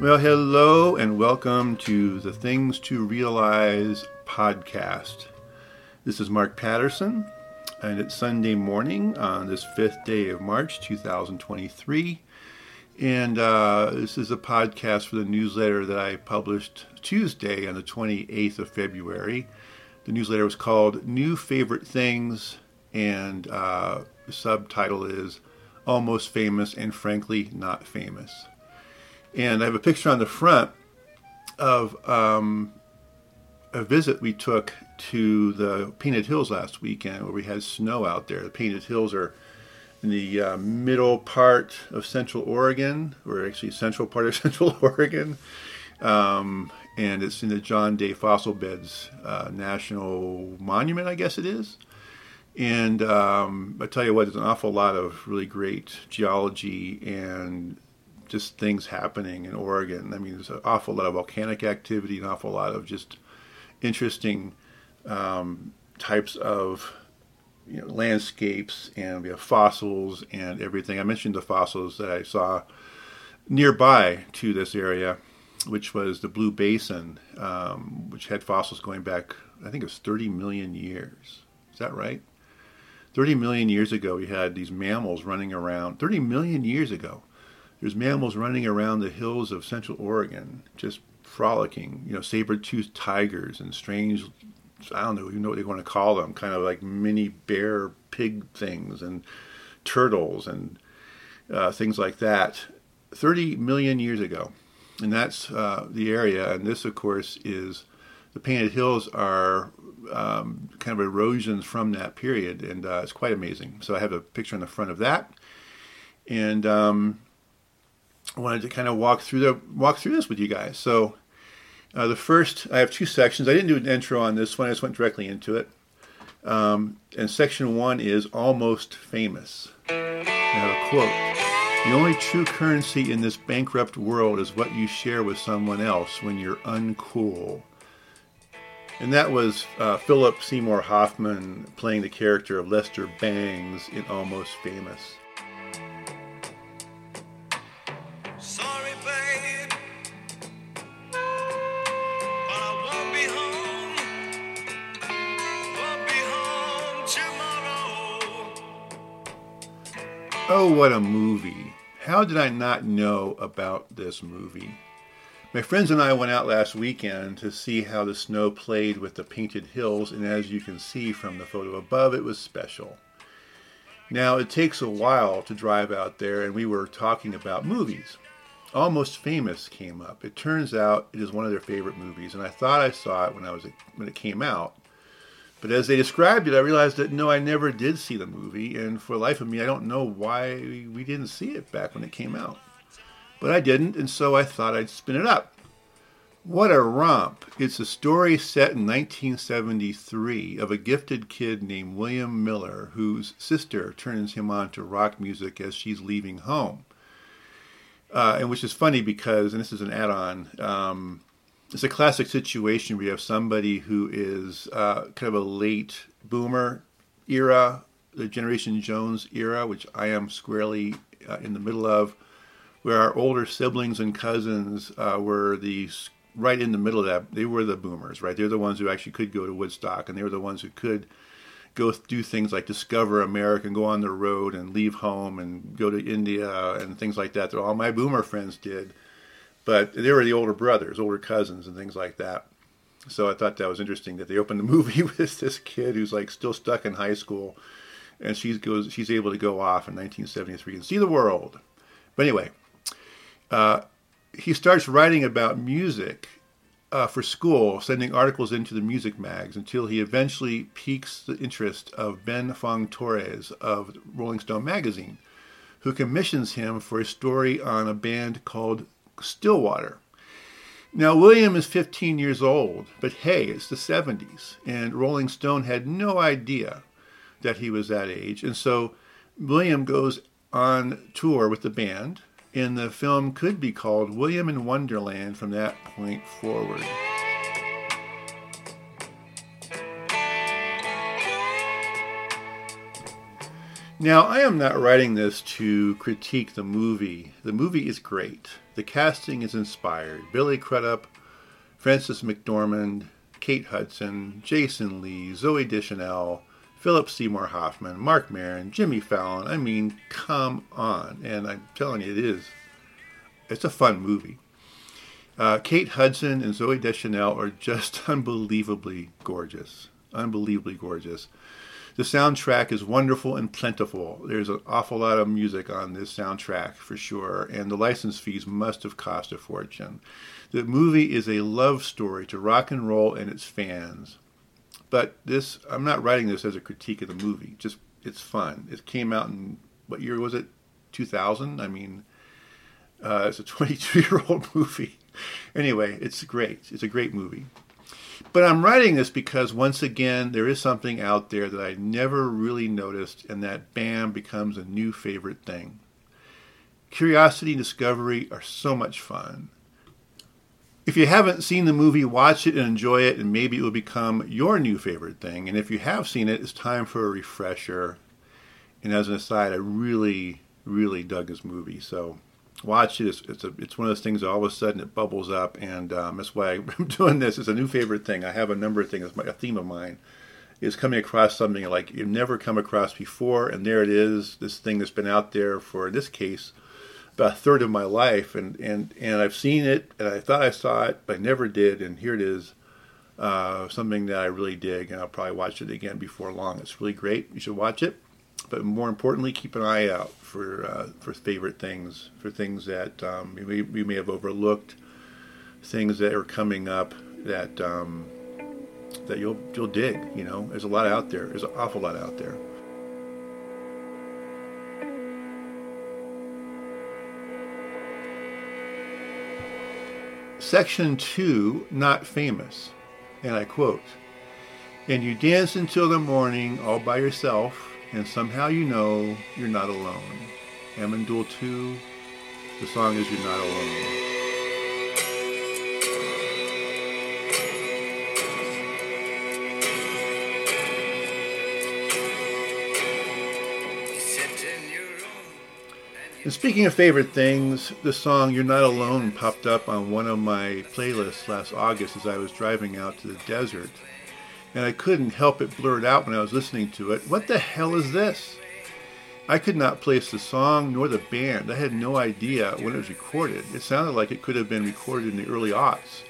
Well, hello and welcome to the Things to Realize podcast. This is Mark Patterson, and it's Sunday morning on this fifth day of March 2023. And uh, this is a podcast for the newsletter that I published Tuesday on the 28th of February. The newsletter was called New Favorite Things, and uh, the subtitle is Almost Famous and Frankly Not Famous. And I have a picture on the front of um, a visit we took to the Painted Hills last weekend where we had snow out there. The Painted Hills are in the uh, middle part of Central Oregon, or actually central part of Central Oregon. Um, and it's in the John Day Fossil Beds uh, National Monument, I guess it is. And um, I tell you what, there's an awful lot of really great geology and just things happening in Oregon. I mean, there's an awful lot of volcanic activity, an awful lot of just interesting um, types of you know, landscapes, and we have fossils and everything. I mentioned the fossils that I saw nearby to this area, which was the Blue Basin, um, which had fossils going back, I think it was 30 million years. Is that right? 30 million years ago, we had these mammals running around. 30 million years ago, there's mammals running around the hills of Central Oregon, just frolicking. You know, saber-toothed tigers and strange, I don't know, you know what they want to call them, kind of like mini bear pig things and turtles and uh, things like that. 30 million years ago. And that's uh, the area. And this, of course, is the Painted Hills are um, kind of erosions from that period. And uh, it's quite amazing. So I have a picture on the front of that. And um, I wanted to kind of walk through the walk through this with you guys. So uh, the first, I have two sections. I didn't do an intro on this one. I just went directly into it. Um, and section one is almost famous. Have a quote. The only true currency in this bankrupt world is what you share with someone else when you're uncool. And that was uh, Philip Seymour Hoffman playing the character of Lester Bangs in Almost Famous. Oh, what a movie. How did I not know about this movie? My friends and I went out last weekend to see how the snow played with the painted hills, and as you can see from the photo above, it was special. Now, it takes a while to drive out there, and we were talking about movies. Almost Famous came up. It turns out it is one of their favorite movies, and I thought I saw it when I was when it came out, but as they described it, I realized that no, I never did see the movie, and for the life of me, I don't know why we didn't see it back when it came out. But I didn't, and so I thought I'd spin it up. What a romp! It's a story set in 1973 of a gifted kid named William Miller whose sister turns him on to rock music as she's leaving home. Uh, and which is funny because, and this is an add on, um, it's a classic situation where you have somebody who is uh, kind of a late boomer era, the Generation Jones era, which I am squarely uh, in the middle of, where our older siblings and cousins uh, were the right in the middle of that. They were the boomers, right? They're the ones who actually could go to Woodstock, and they were the ones who could go do things like discover America and go on the road and leave home and go to India and things like that that all my boomer friends did but they were the older brothers, older cousins, and things like that. So I thought that was interesting that they opened the movie with this kid who's like still stuck in high school, and she goes, she's able to go off in 1973 and see the world. But anyway, uh, he starts writing about music uh, for school, sending articles into the music mags until he eventually piques the interest of Ben Fong Torres of Rolling Stone magazine, who commissions him for a story on a band called Stillwater. Now, William is 15 years old, but hey, it's the 70s, and Rolling Stone had no idea that he was that age. And so William goes on tour with the band, and the film could be called William in Wonderland from that point forward. Now, I am not writing this to critique the movie. The movie is great. The casting is inspired. Billy Crudup, Frances McDormand, Kate Hudson, Jason Lee, Zooey Deschanel, Philip Seymour Hoffman, Marc Maron, Jimmy Fallon. I mean, come on. And I'm telling you, it is. It's a fun movie. Uh, Kate Hudson and Zooey Deschanel are just unbelievably gorgeous. Unbelievably gorgeous. The soundtrack is wonderful and plentiful. There's an awful lot of music on this soundtrack for sure, and the license fees must have cost a fortune. The movie is a love story to rock and roll and its fans. But this, I'm not writing this as a critique of the movie. Just it's fun. It came out in what year was it? 2000. I mean, uh, it's a 22 year old movie. Anyway, it's great. It's a great movie. But I'm writing this because once again, there is something out there that I never really noticed, and that bam becomes a new favorite thing. Curiosity and discovery are so much fun. If you haven't seen the movie, watch it and enjoy it, and maybe it will become your new favorite thing. And if you have seen it, it's time for a refresher. And as an aside, I really, really dug this movie. So watch it. It's, it's, a, it's one of those things all of a sudden it bubbles up, and um, that's why I'm doing this. It's a new favorite thing. I have a number of things. A theme of mine is coming across something like you've never come across before, and there it is. This thing that's been out there for, in this case, a third of my life, and and and I've seen it, and I thought I saw it, but I never did, and here it is. Uh, something that I really dig, and I'll probably watch it again before long. It's really great. You should watch it but more importantly, keep an eye out for uh, for favorite things, for things that um, we, may, we may have overlooked, things that are coming up that um, that you'll you'll dig. You know, there's a lot out there. There's an awful lot out there. Section two, not famous, and I quote. And you dance until the morning all by yourself and somehow you know you're not alone. Amon Düül II, the song is You're Not Alone. And speaking of favorite things, the song You're Not Alone popped up on one of my playlists last August as I was driving out to the desert and I couldn't help it blurt out when I was listening to it. What the hell is this? I could not place the song nor the band. I had no idea when it was recorded. It sounded like it could have been recorded in the early aughts.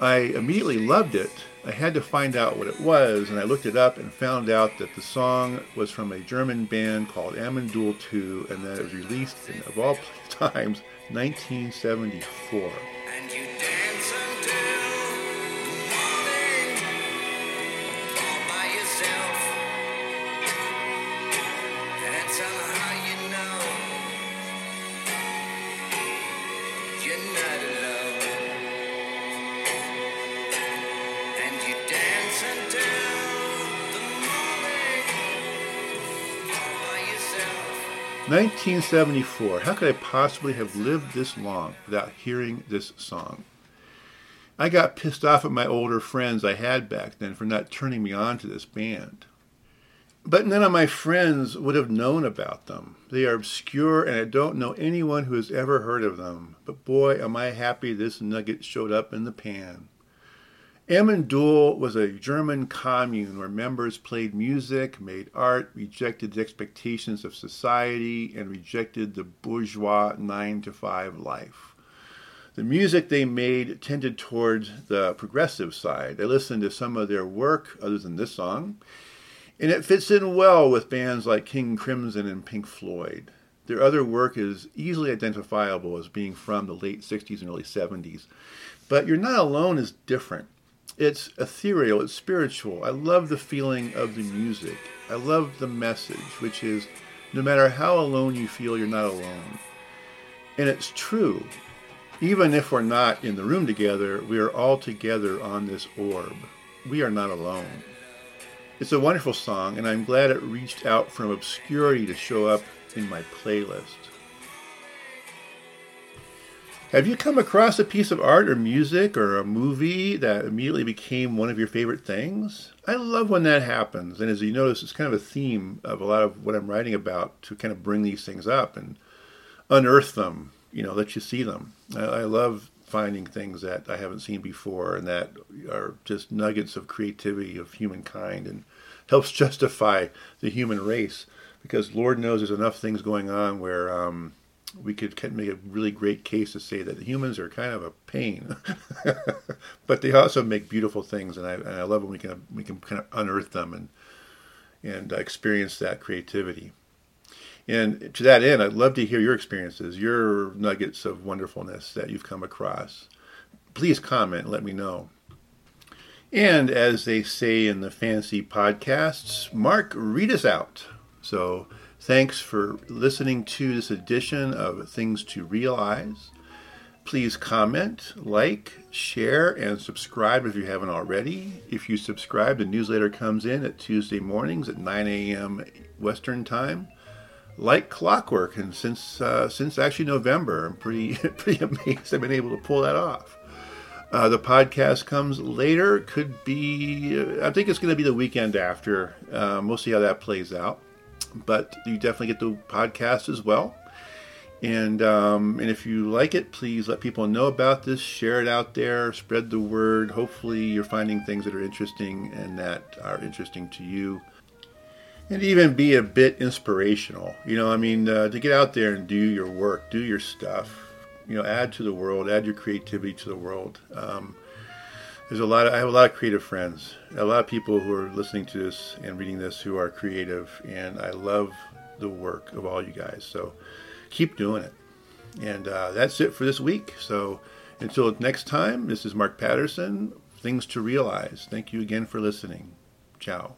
I immediately loved it. I had to find out what it was, and I looked it up and found out that the song was from a German band called Amon Düül II, and that it was released in, of all times, 1974. 1974. How could I possibly have lived this long without hearing this song? I got pissed off at my older friends I had back then for not turning me on to this band. But none of my friends would have known about them. They are obscure, and I don't know anyone who has ever heard of them. But boy, am I happy this nugget showed up in the pan. Amon was a German commune where members played music, made art, rejected the expectations of society, and rejected the bourgeois nine to five life. The music they made tended towards the progressive side. I listened to some of their work, other than this song, and it fits in well with bands like King Crimson and Pink Floyd. Their other work is easily identifiable as being from the late 60s and early 70s. But You're Not Alone is different. It's ethereal, it's spiritual. I love the feeling of the music. I love the message, which is no matter how alone you feel, you're not alone. And it's true. Even if we're not in the room together, we are all together on this orb. We are not alone. It's a wonderful song, and I'm glad it reached out from obscurity to show up in my playlist. Have you come across a piece of art or music or a movie that immediately became one of your favorite things? I love when that happens. And as you notice, it's kind of a theme of a lot of what I'm writing about to kind of bring these things up and unearth them, you know, let you see them. I, I love finding things that I haven't seen before and that are just nuggets of creativity of humankind and helps justify the human race because Lord knows there's enough things going on where um, we could make a really great case to say that humans are kind of a pain, but they also make beautiful things, and I, and I love when we can we can kind of unearth them and and uh, experience that creativity. And to that end, I'd love to hear your experiences, your nuggets of wonderfulness that you've come across. Please comment let me know. And as they say in the fancy podcasts, Mark, read us out. So thanks for listening to this edition of Things to Realize. Please comment, like, share, and subscribe if you haven't already. If you subscribe, the newsletter comes in at Tuesday mornings at 9 a.m. Western Time, like clockwork. And since uh, since actually November, I'm pretty pretty amazed I've been able to pull that off. Uh, the podcast comes later. Could be, uh, I think it's going to be the weekend after. Um, we'll see how that plays out. But you definitely get the podcast as well. And um, and if you like it, please let people know about this. Share it out there. Spread the word. Hopefully, you're finding things that are interesting and that are interesting to you. And even be a bit inspirational. You know, I mean, uh, to get out there and do your work, do your stuff you know, add to the world, add your creativity to the world. Um, there's a lot. Of, I have a lot of creative friends, a lot of people who are listening to this and reading this who are creative, and I love the work of all you guys. So keep doing it. And uh, that's it for this week. So until next time, this is Mark Patterson. Things to realize. Thank you again for listening. Ciao.